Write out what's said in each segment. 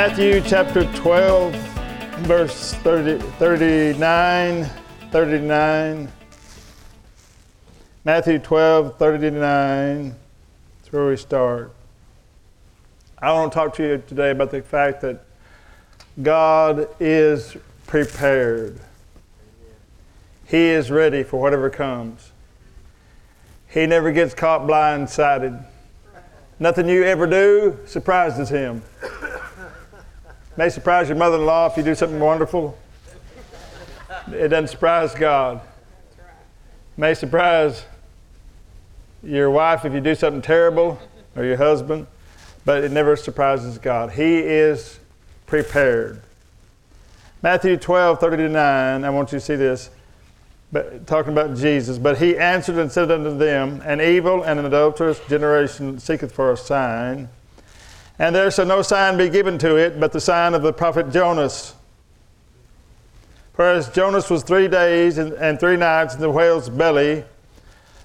Matthew chapter 12, verse 30, 39, 39. Matthew 12, 39. That's where we start. I want to talk to you today about the fact that God is prepared. He is ready for whatever comes. He never gets caught blindsided. Nothing you ever do surprises him. May surprise your mother in law if you do something wonderful. It doesn't surprise God. May surprise your wife if you do something terrible or your husband, but it never surprises God. He is prepared. Matthew 12, 39, I want you to see this, but talking about Jesus. But he answered and said unto them, An evil and an adulterous generation seeketh for a sign and there shall no sign be given to it but the sign of the prophet Jonas. For as Jonas was three days and, three nights in the whale's belly,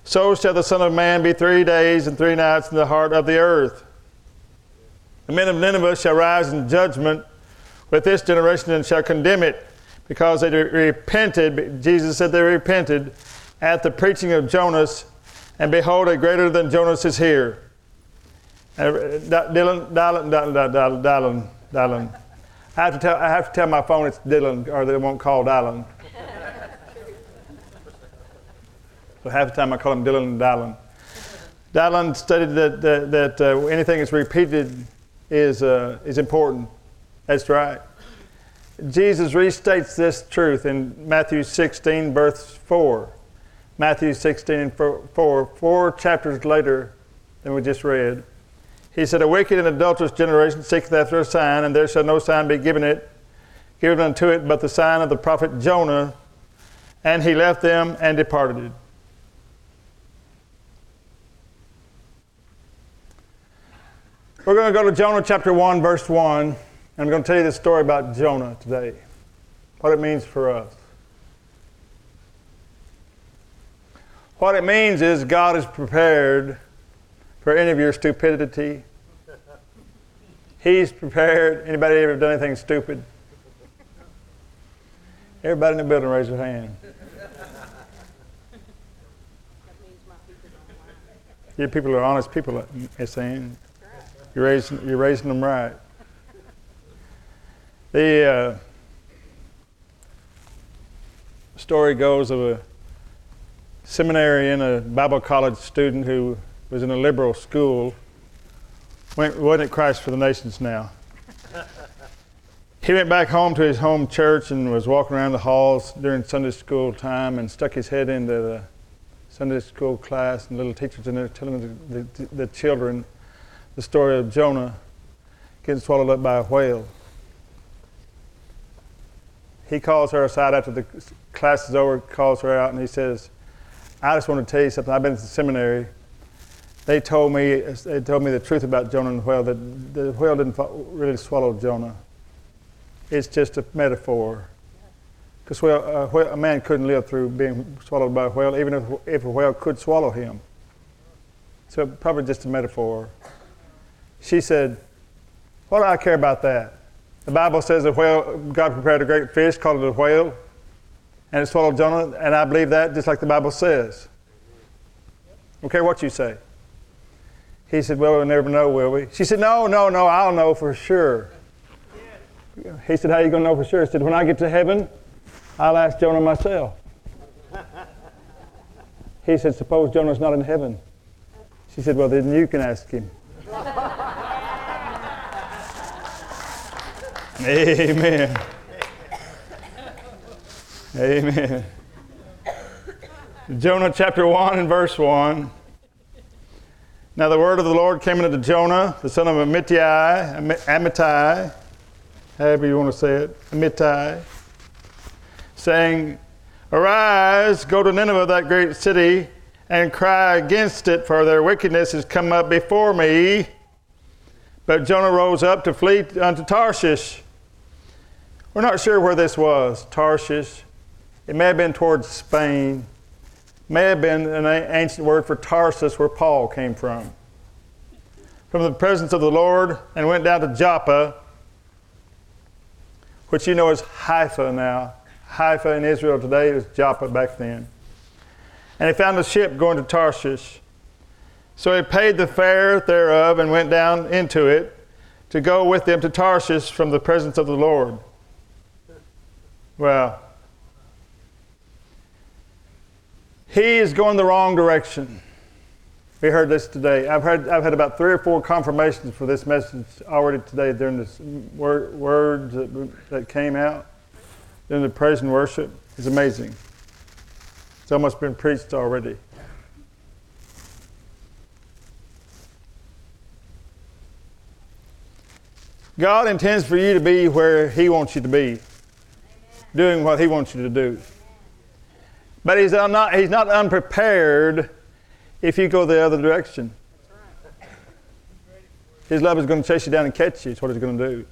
so shall the Son of Man be three days and three nights in the heart of the earth. The men of Nineveh shall rise in judgment with this generation and shall condemn it, because they repented. Jesus said they repented at the preaching of Jonas, and behold, a greater than Jonas is here. Dylan, Dylan, Dylan, Dylan, Dylan. I have to tell, I have to tell my phone it's Dylan, or they won't call Dylan. so half the time I call him Dylan and Dylan. Dylan stated that, that, that uh, anything that's repeated is, uh, is important. That's right. Jesus restates this truth in Matthew 16, verse 4. Matthew 16, 4, four chapters later than we just read. He said, A wicked and adulterous generation seeketh after a sign, and there shall no sign be given it, given unto it, but the sign of the prophet Jonah. And he left them and departed. We're going to go to Jonah chapter 1, verse 1, and I'm going to tell you the story about Jonah today, what it means for us. What it means is God is prepared for any of your stupidity. He's prepared. Anybody ever done anything stupid? Everybody in the building raise their hand. Your people are honest people, it's saying. You're raising, you're raising them right. The uh, story goes of a seminary and a Bible college student who was in a liberal school, went, wasn't Christ for the Nations now. he went back home to his home church and was walking around the halls during Sunday school time and stuck his head into the Sunday school class and little teachers in there telling the, the, the children the story of Jonah getting swallowed up by a whale. He calls her aside after the class is over, calls her out, and he says, I just want to tell you something. I've been to seminary they told me they told me the truth about Jonah and the whale that the whale didn't really swallow Jonah. It's just a metaphor. Because well, a, man couldn't live through being swallowed by a whale, even if, if a whale could swallow him. So probably just a metaphor. She said, "What do I care about that? The Bible says a whale. God prepared a great fish, called it a whale, and it swallowed Jonah, and I believe that just like the Bible says. Okay, what you say." He said, Well, we'll never know, will we? She said, No, no, no, I'll know for sure. He said, How are you going to know for sure? He said, When I get to heaven, I'll ask Jonah myself. He said, Suppose Jonah's not in heaven. She said, Well, then you can ask him. Amen. Amen. Jonah chapter 1 and verse 1. Now the word of the Lord came unto Jonah, the son of Amittai, Amittai, however you want to say it, Amittai, saying, Arise, go to Nineveh, that great city, and cry against it, for their wickedness has come up before me. But Jonah rose up to flee unto Tarshish. We're not sure where this was, Tarshish. It may have been towards Spain may have been an ancient word for Tarsus, where Paul came from. From the presence of the Lord, and went down to Joppa, which you know is Haifa now. Haifa in Israel today is Joppa back then. And he found a ship going to Tarshish. So he paid the fare thereof and went down into it to go with them to Tarshish from the presence of the Lord. Well, He is going the wrong direction. We heard this today. I've, heard, I've had about three or four confirmations for this message already today during this word, words that, that came out during the praise and worship. It's amazing. It's almost been preached already. God intends for you to be where He wants you to be, doing what He wants you to do. But he's uh, not, he's not unprepared if you go the other direction. His love is going to chase you down and catch you. It's what he's going to do.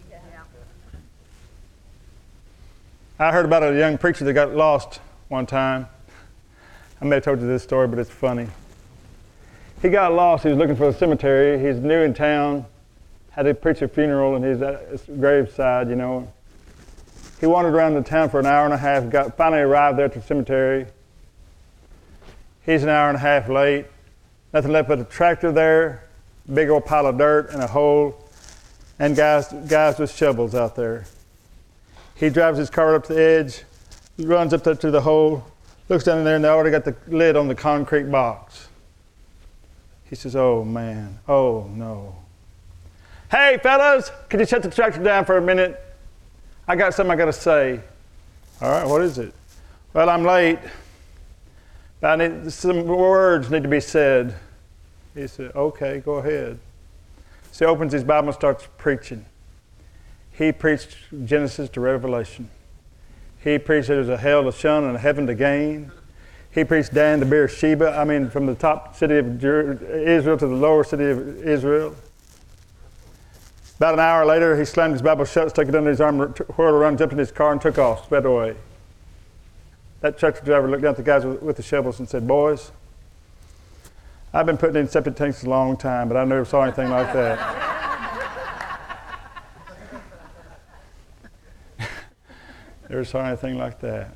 I heard about a young preacher that got lost one time. I may have told you this story, but it's funny. He got lost. He was looking for a cemetery. He's new in town. Had to preach a funeral, and he's at uh, his graveside, you know. He wandered around the town for an hour and a half. Got finally arrived there at the cemetery. He's an hour and a half late. Nothing left but a tractor there, big old pile of dirt and a hole, and guys, guys with shovels out there. He drives his car up to the edge, runs up to the hole, looks down in there, and they already got the lid on the concrete box. He says, Oh man, oh no. Hey, fellas, could you shut the tractor down for a minute? I got something I got to say. All right, what is it? Well, I'm late. I need, some words need to be said. He said, Okay, go ahead. So he opens his Bible and starts preaching. He preached Genesis to Revelation. He preached there's a hell to shun and a heaven to gain. He preached Dan to Beersheba, I mean, from the top city of Israel to the lower city of Israel. About an hour later, he slammed his Bible shut, stuck it under his arm, whirled around, jumped in his car, and took off, sped away. That tractor driver looked down at the guys with, with the shovels and said, Boys, I've been putting in septic tanks a long time, but I never saw anything like that. never saw anything like that.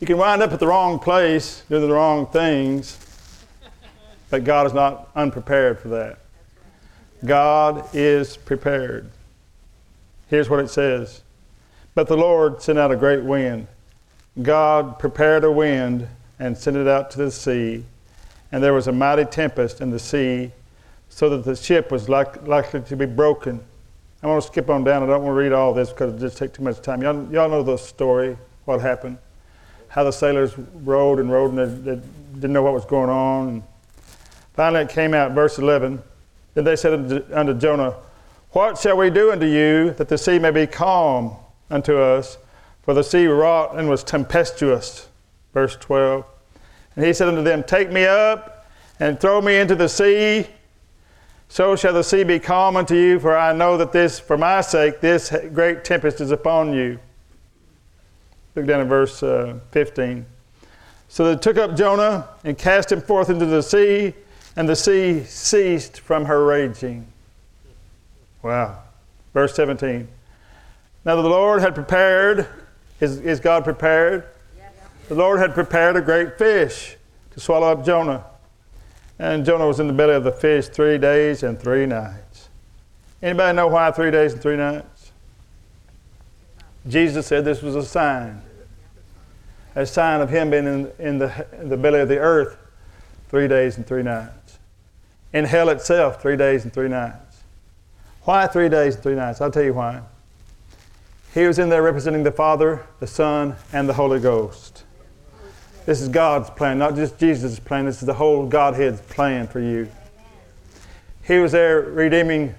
You can wind up at the wrong place, do the wrong things, but God is not unprepared for that. God is prepared. Here's what it says but the Lord sent out a great wind. God prepared a wind and sent it out to the sea, and there was a mighty tempest in the sea, so that the ship was like, likely to be broken. I want to skip on down. I don't want to read all this because it just takes too much time. Y'all, y'all know the story, what happened, how the sailors rowed and rowed and they, they didn't know what was going on. Finally, it came out, verse 11. Then they said unto Jonah, What shall we do unto you that the sea may be calm? Unto us, for the sea wrought and was tempestuous. Verse 12. And he said unto them, Take me up and throw me into the sea. So shall the sea be calm unto you, for I know that this, for my sake, this great tempest is upon you. Look down at verse uh, 15. So they took up Jonah and cast him forth into the sea, and the sea ceased from her raging. Wow. Verse 17. Now the Lord had prepared, is, is God prepared? Yes. The Lord had prepared a great fish to swallow up Jonah. And Jonah was in the belly of the fish three days and three nights. Anybody know why three days and three nights? Jesus said this was a sign. A sign of him being in, in, the, in the belly of the earth three days and three nights. In hell itself, three days and three nights. Why three days and three nights? I'll tell you why. He was in there representing the Father, the Son, and the Holy Ghost. This is God's plan, not just Jesus' plan. This is the whole Godhead's plan for you. He was there redeeming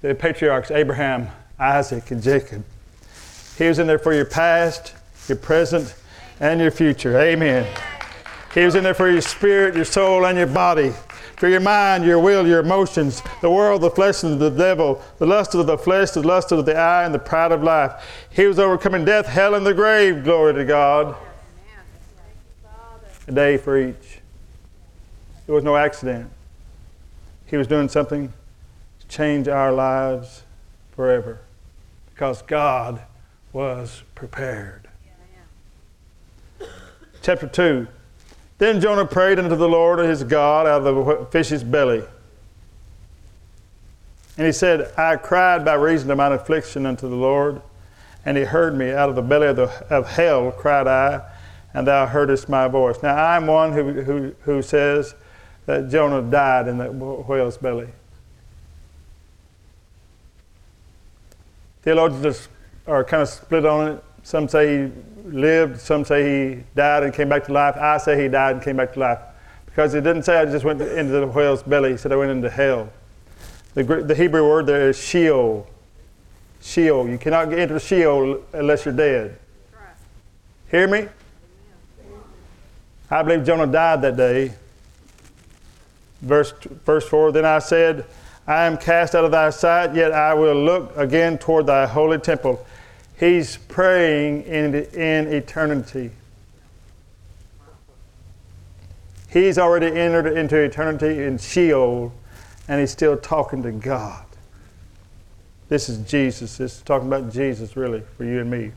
the patriarchs Abraham, Isaac, and Jacob. He was in there for your past, your present, and your future. Amen. He was in there for your spirit, your soul, and your body. For your mind, your will, your emotions, the world, the flesh, and the devil, the lust of the flesh, the lust of the eye, and the pride of life. He was overcoming death, hell, and the grave. Glory to God. A day for each. It was no accident. He was doing something to change our lives forever because God was prepared. Chapter 2. Then Jonah prayed unto the Lord his God out of the fish's belly. And he said, I cried by reason of mine affliction unto the Lord, and he heard me out of the belly of, the, of hell, cried I, and thou heardest my voice. Now I'm one who, who, who says that Jonah died in that whale's belly. Theologians are kind of split on it. Some say lived, some say he died and came back to life. I say he died and came back to life. Because it didn't say I just went into the whale's belly, he said I went into hell. The, the Hebrew word there is Sheol. Sheol. You cannot get into Sheol unless you're dead. Hear me? I believe Jonah died that day. Verse, verse 4 Then I said, I am cast out of thy sight, yet I will look again toward thy holy temple. He's praying in, in eternity. He's already entered into eternity in Sheol, and he's still talking to God. This is Jesus. This is talking about Jesus, really, for you and me.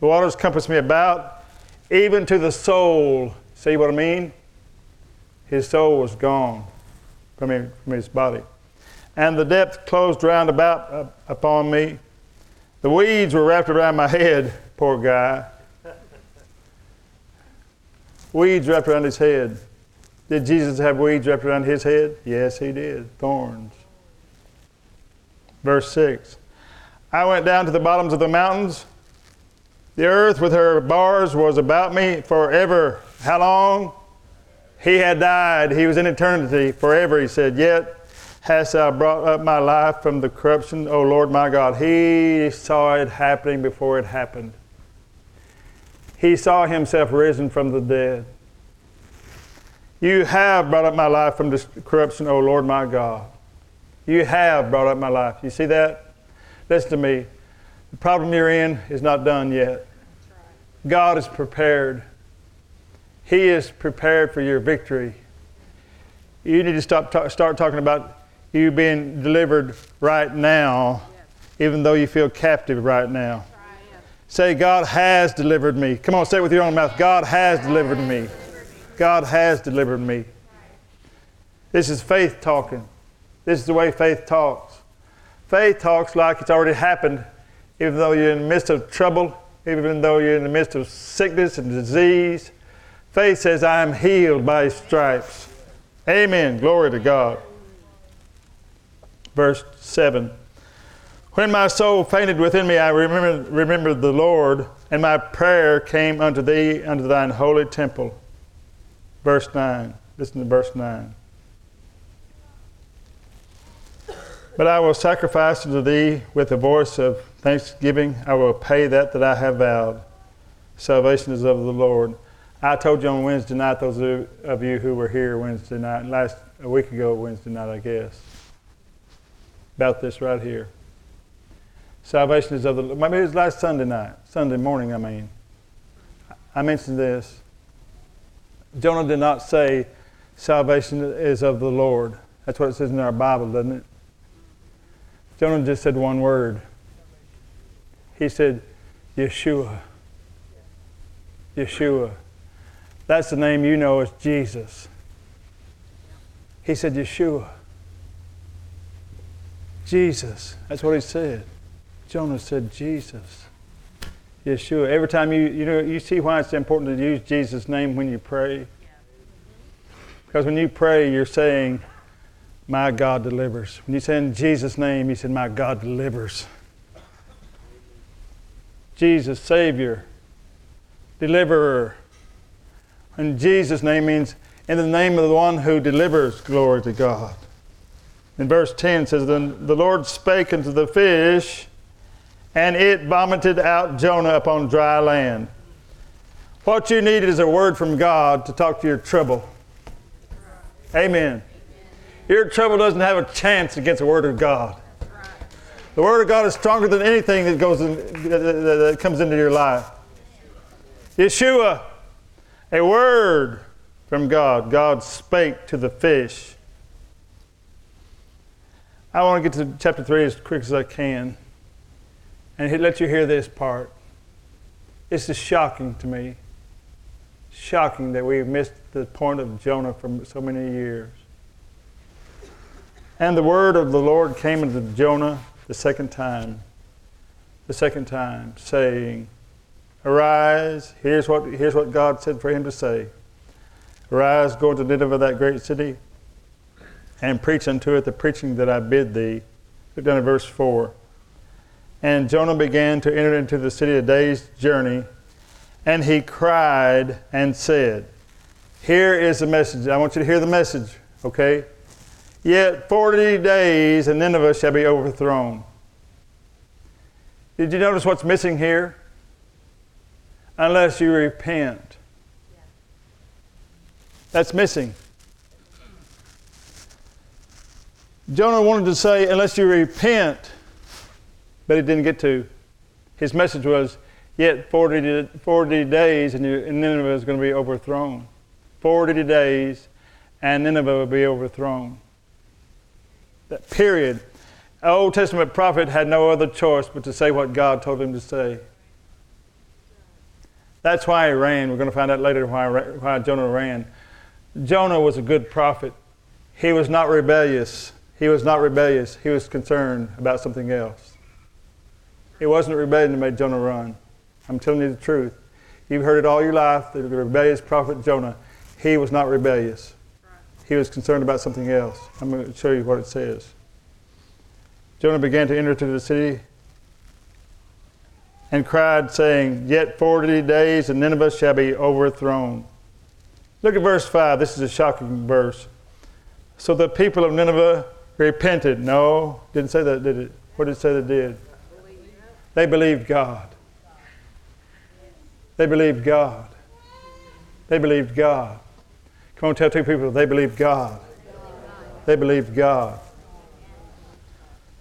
The waters compass me about, even to the soul. See what I mean? His soul was gone from his body and the depth closed round about uh, upon me. The weeds were wrapped around my head, poor guy. Weeds wrapped around his head. Did Jesus have weeds wrapped around his head? Yes, he did. Thorns. Verse 6 I went down to the bottoms of the mountains. The earth with her bars was about me forever. How long? He had died. He was in eternity forever, he said. Yet hast thou brought up my life from the corruption, O Lord my God. He saw it happening before it happened. He saw himself risen from the dead. You have brought up my life from the corruption, O Lord my God. You have brought up my life. You see that? Listen to me. The problem you're in is not done yet. God is prepared. He is prepared for your victory. You need to stop ta- start talking about you being delivered right now, even though you feel captive right now. Say, God has delivered me. Come on, say it with your own mouth. God has delivered me. God has delivered me. This is faith talking. This is the way faith talks. Faith talks like it's already happened, even though you're in the midst of trouble, even though you're in the midst of sickness and disease. Faith says, I am healed by his stripes. Amen. Glory to God verse 7. When my soul fainted within me, I remembered, the Lord, and my prayer came unto thee, unto thine holy temple. Verse 9. Listen to verse 9. But I will sacrifice unto thee with a voice of thanksgiving. I will pay that that I have vowed. Salvation is of the Lord. I told you on Wednesday night, those of you who were here Wednesday night, last a week ago Wednesday night, I guess about this right here. Salvation is of the maybe it was last Sunday night, Sunday morning, I mean. I mentioned this. Jonah did not say salvation is of the Lord. That's what it says in our Bible, doesn't it? Jonah just said one word. He said, Yeshua. Yeshua. That's the name you know as Jesus. He said, Yeshua. Jesus. That's what he said. Jonah said, Jesus. Yeshua. Every time you, you know, you see why it's important to use Jesus' name when you pray. Because when you pray, you're saying, My God delivers. When you say in Jesus' name, you said, My God delivers. Jesus, Savior, Deliverer. And Jesus' name means in the name of the one who delivers glory to God. In verse 10 says, Then the Lord spake unto the fish, and it vomited out Jonah upon dry land. What you need is a word from God to talk to your trouble. Amen. Your trouble doesn't have a chance against the Word of God. The Word of God is stronger than anything that goes in, that comes into your life. Yeshua, a word from God. God spake to the fish. I want to get to chapter 3 as quick as I can and let you hear this part. This is shocking to me. Shocking that we've missed the point of Jonah for so many years. And the word of the Lord came unto Jonah the second time, the second time, saying, Arise, here's what, here's what God said for him to say. Arise, go to Nineveh, that great city, and preach unto it the preaching that I bid thee. Look down at verse 4. And Jonah began to enter into the city a day's journey, and he cried and said, Here is the message. I want you to hear the message, okay? Yet 40 days, and Nineveh shall be overthrown. Did you notice what's missing here? Unless you repent. That's missing. Jonah wanted to say, unless you repent, but he didn't get to. His message was, yet 40, 40 days and Nineveh is going to be overthrown. 40 days and Nineveh will be overthrown. That period. An Old Testament prophet had no other choice but to say what God told him to say. That's why he ran. We're going to find out later why, why Jonah ran. Jonah was a good prophet. He was not rebellious. He was not rebellious. He was concerned about something else. It wasn't rebellion that made Jonah run. I'm telling you the truth. You've heard it all your life. The rebellious prophet Jonah, he was not rebellious. He was concerned about something else. I'm going to show you what it says. Jonah began to enter into the city and cried, saying, Yet forty days and Nineveh shall be overthrown. Look at verse 5. This is a shocking verse. So the people of Nineveh repented. No, didn't say that, did it? What did it say they did? They believed God. They believed God. They believed God. Come on, tell two people they believed God. They believed God.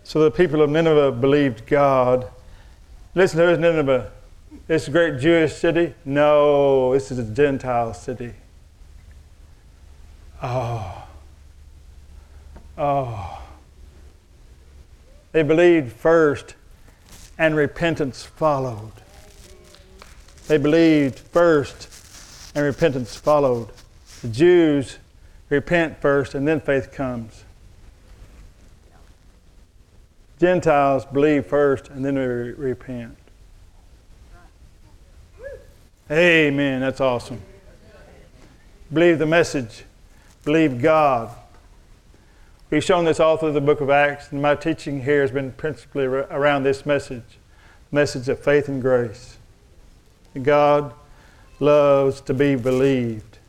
So the people of Nineveh believed God. Listen, who is Nineveh? This great Jewish city? No, this is a Gentile city. Oh. Oh. They believed first, and repentance followed. They believed first, and repentance followed. The Jews repent first, and then faith comes. Gentiles believe first, and then they re- repent. Amen. That's awesome. Believe the message. Believe God. We've shown this all through the book of Acts, and my teaching here has been principally around this message message of faith and grace. God loves to be believed.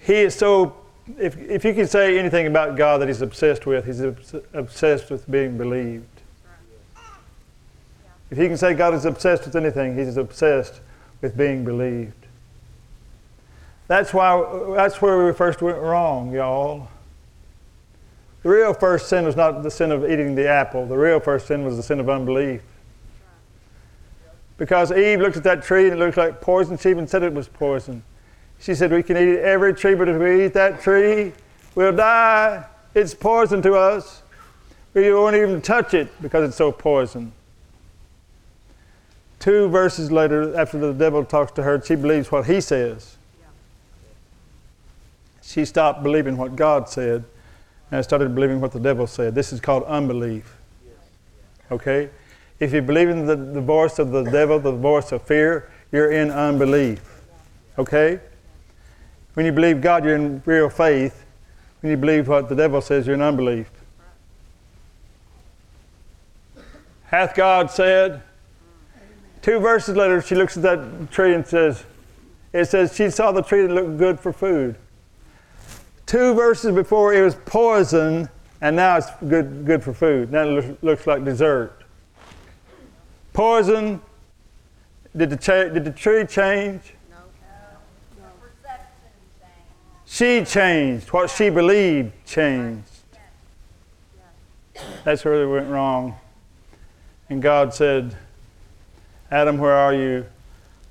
He is so, if, if you can say anything about God that He's obsessed with, He's obsessed with being believed. If you can say God is obsessed with anything, He's obsessed with being believed. That's why that's where we first went wrong, y'all. The real first sin was not the sin of eating the apple. The real first sin was the sin of unbelief. Because Eve looked at that tree and it looked like poison. She even said it was poison. She said, We can eat every tree, but if we eat that tree, we'll die. It's poison to us. We won't even touch it because it's so poison. Two verses later, after the devil talks to her, she believes what he says. She stopped believing what God said and I started believing what the devil said. This is called unbelief. Okay? If you believe in the, the voice of the devil, the voice of fear, you're in unbelief. Okay? When you believe God, you're in real faith. When you believe what the devil says, you're in unbelief. Hath God said? Two verses later, she looks at that tree and says, it says she saw the tree that looked good for food. Two verses before it was poison, and now it's good, good for food. Now it looks like dessert. Poison. Did the, cha- did the tree change? No. She changed. What she believed changed. That's where they went wrong. And God said, Adam, where are you?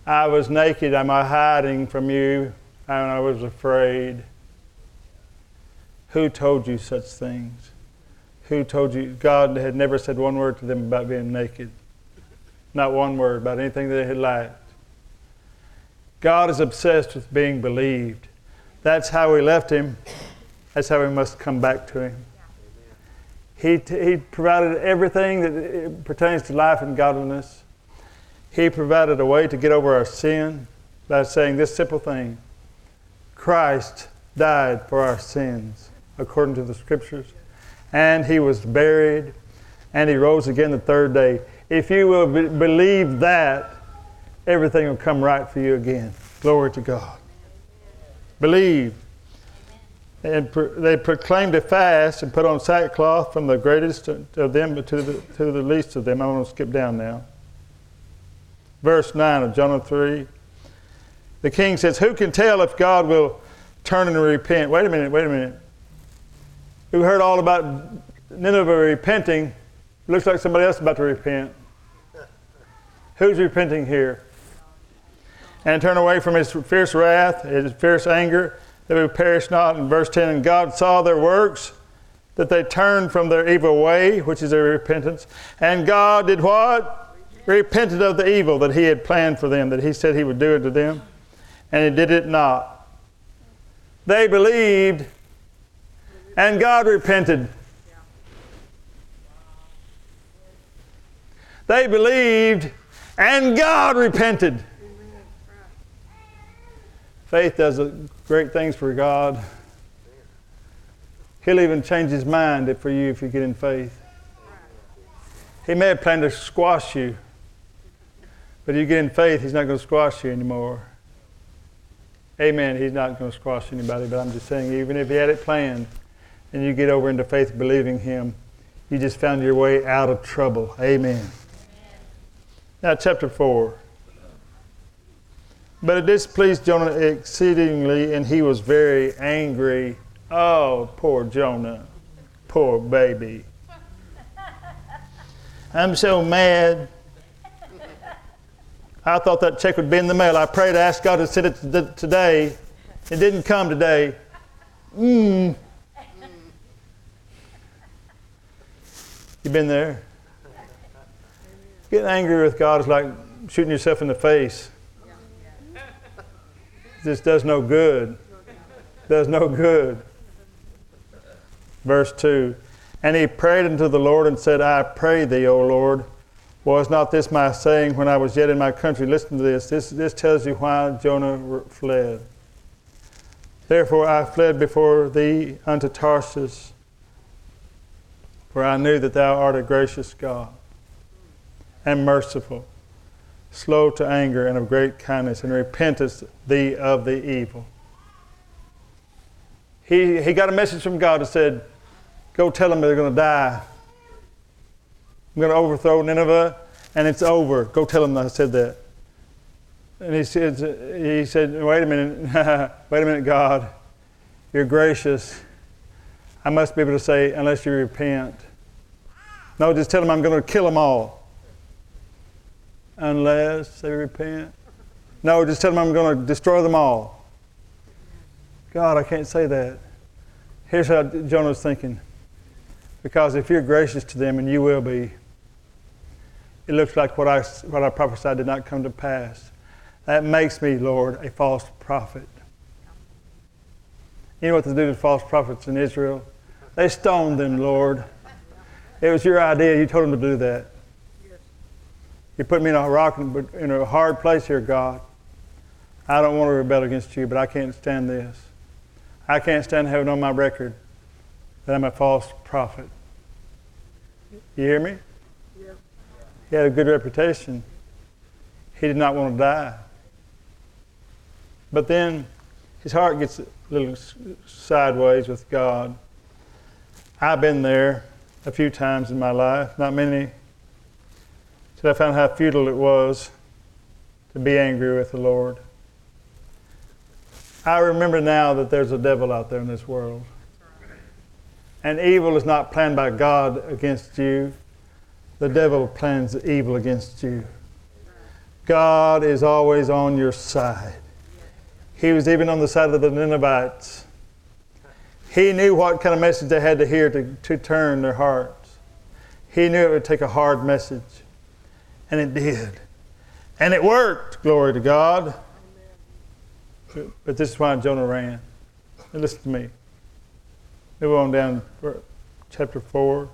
I was naked. Am I hiding from you? And I was afraid. Who told you such things? Who told you? God had never said one word to them about being naked. Not one word about anything that they had lacked. God is obsessed with being believed. That's how we left him. That's how we must come back to him. He, he provided everything that uh, pertains to life and godliness. He provided a way to get over our sin by saying this simple thing Christ died for our sins, according to the scriptures, and he was buried, and he rose again the third day. If you will be- believe that, everything will come right for you again. Glory to God. Believe and they proclaimed a fast and put on sackcloth from the greatest of them to the, to the least of them. I'm going to skip down now. Verse 9 of Jonah 3. The king says, Who can tell if God will turn and repent? Wait a minute, wait a minute. We heard all about Nineveh repenting. Looks like somebody else about to repent. Who's repenting here? And turn away from his fierce wrath, his fierce anger that we perish not. In verse 10, and God saw their works, that they turned from their evil way, which is their repentance. And God did what? Repented of the evil that He had planned for them, that He said He would do it to them. And He did it not. They believed, and God repented. They believed, and God repented. Faith does great things for God. He'll even change his mind for you if you get in faith. He may have planned to squash you, but if you get in faith, he's not going to squash you anymore. Amen. He's not going to squash anybody, but I'm just saying, even if he had it planned and you get over into faith believing him, you just found your way out of trouble. Amen. Amen. Now, chapter 4. But it displeased Jonah exceedingly, and he was very angry. Oh, poor Jonah. Poor baby. I'm so mad. I thought that check would be in the mail. I prayed, asked God to send it today. It didn't come today. Mmm. You been there? Getting angry with God is like shooting yourself in the face. This does no good. Does no good. Verse 2 And he prayed unto the Lord and said, I pray thee, O Lord, was not this my saying when I was yet in my country? Listen to this. This, this tells you why Jonah fled. Therefore I fled before thee unto Tarshish, for I knew that thou art a gracious God and merciful slow to anger, and of great kindness, and repentest thee of the evil. He, he got a message from God that said, Go tell them they're going to die. I'm going to overthrow Nineveh, and it's over. Go tell them I said that. And he said, he said Wait a minute. Wait a minute, God. You're gracious. I must be able to say, Unless you repent. No, just tell them I'm going to kill them all unless they repent? No, just tell them I'm going to destroy them all. God, I can't say that. Here's how Jonah's thinking. Because if you're gracious to them, and you will be, it looks like what I, what I prophesied did not come to pass. That makes me, Lord, a false prophet. You know what they do to false prophets in Israel? They stoned them, Lord. It was your idea. You told them to do that. You put me in a rock in a hard place here, God. I don't want to rebel against you, but I can't stand this. I can't stand having on my record that I'm a false prophet. You hear me? Yep. He had a good reputation. He did not want to die. But then his heart gets a little sideways with God. I've been there a few times in my life, not many, till I found how futile it was to be angry with the Lord. I remember now that there's a devil out there in this world. And evil is not planned by God against you. The devil plans evil against you. God is always on your side. He was even on the side of the Ninevites. He knew what kind of message they had to hear to, to turn their hearts. He knew it would take a hard message. And it did. And it worked, glory to God. But this is why Jonah ran. Listen to me. Move on down to chapter 4.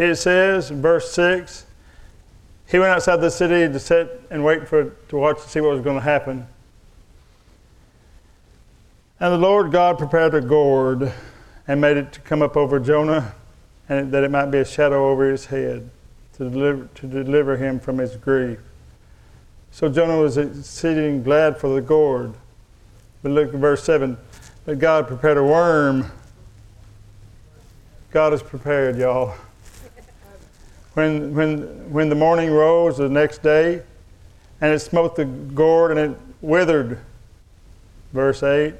It says verse 6 he went outside the city to sit and wait for to watch to see what was going to happen. And the Lord God prepared a gourd and made it to come up over Jonah, and that it might be a shadow over his head to deliver, to deliver him from his grief. So Jonah was exceeding glad for the gourd. But look at verse 7. But God prepared a worm. God is prepared, y'all. When, when, when the morning rose the next day, and it smote the gourd and it withered. Verse 8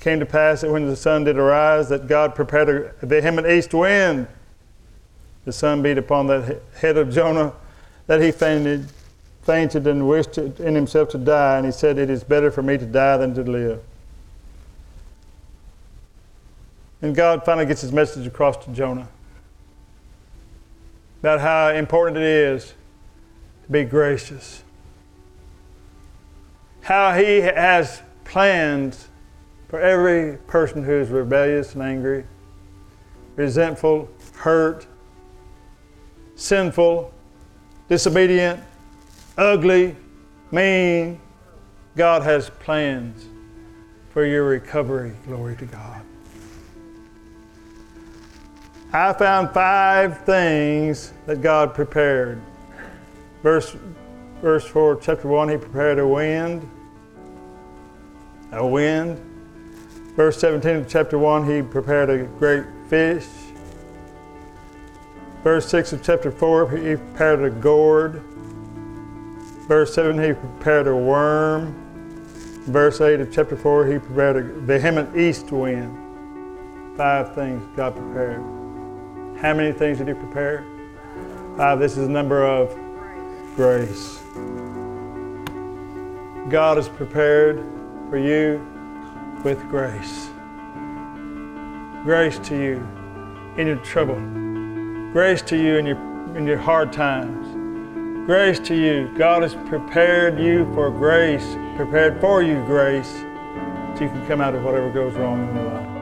came to pass that when the sun did arise, that God prepared a vehement east wind. The sun beat upon the head of Jonah, that he fainted, fainted and wished in himself to die. And he said, It is better for me to die than to live. And God finally gets his message across to Jonah about how important it is to be gracious. How he has plans for every person who is rebellious and angry, resentful, hurt, sinful, disobedient, ugly, mean, God has plans for your recovery. Glory to God. I found five things that God prepared. Verse, verse 4, chapter 1, He prepared a wind. A wind. Verse 17 of chapter 1, He prepared a great fish. Verse 6 of chapter 4, He prepared a gourd. Verse 7, He prepared a worm. Verse 8 of chapter 4, He prepared a vehement east wind. Five things God prepared. How many things did He prepare? Five. This is the number of grace. God is prepared for you with grace. Grace to you in your trouble. Grace to you in your, in your hard times. Grace to you. God has prepared you for grace, prepared for you grace, so you can come out of whatever goes wrong in your life.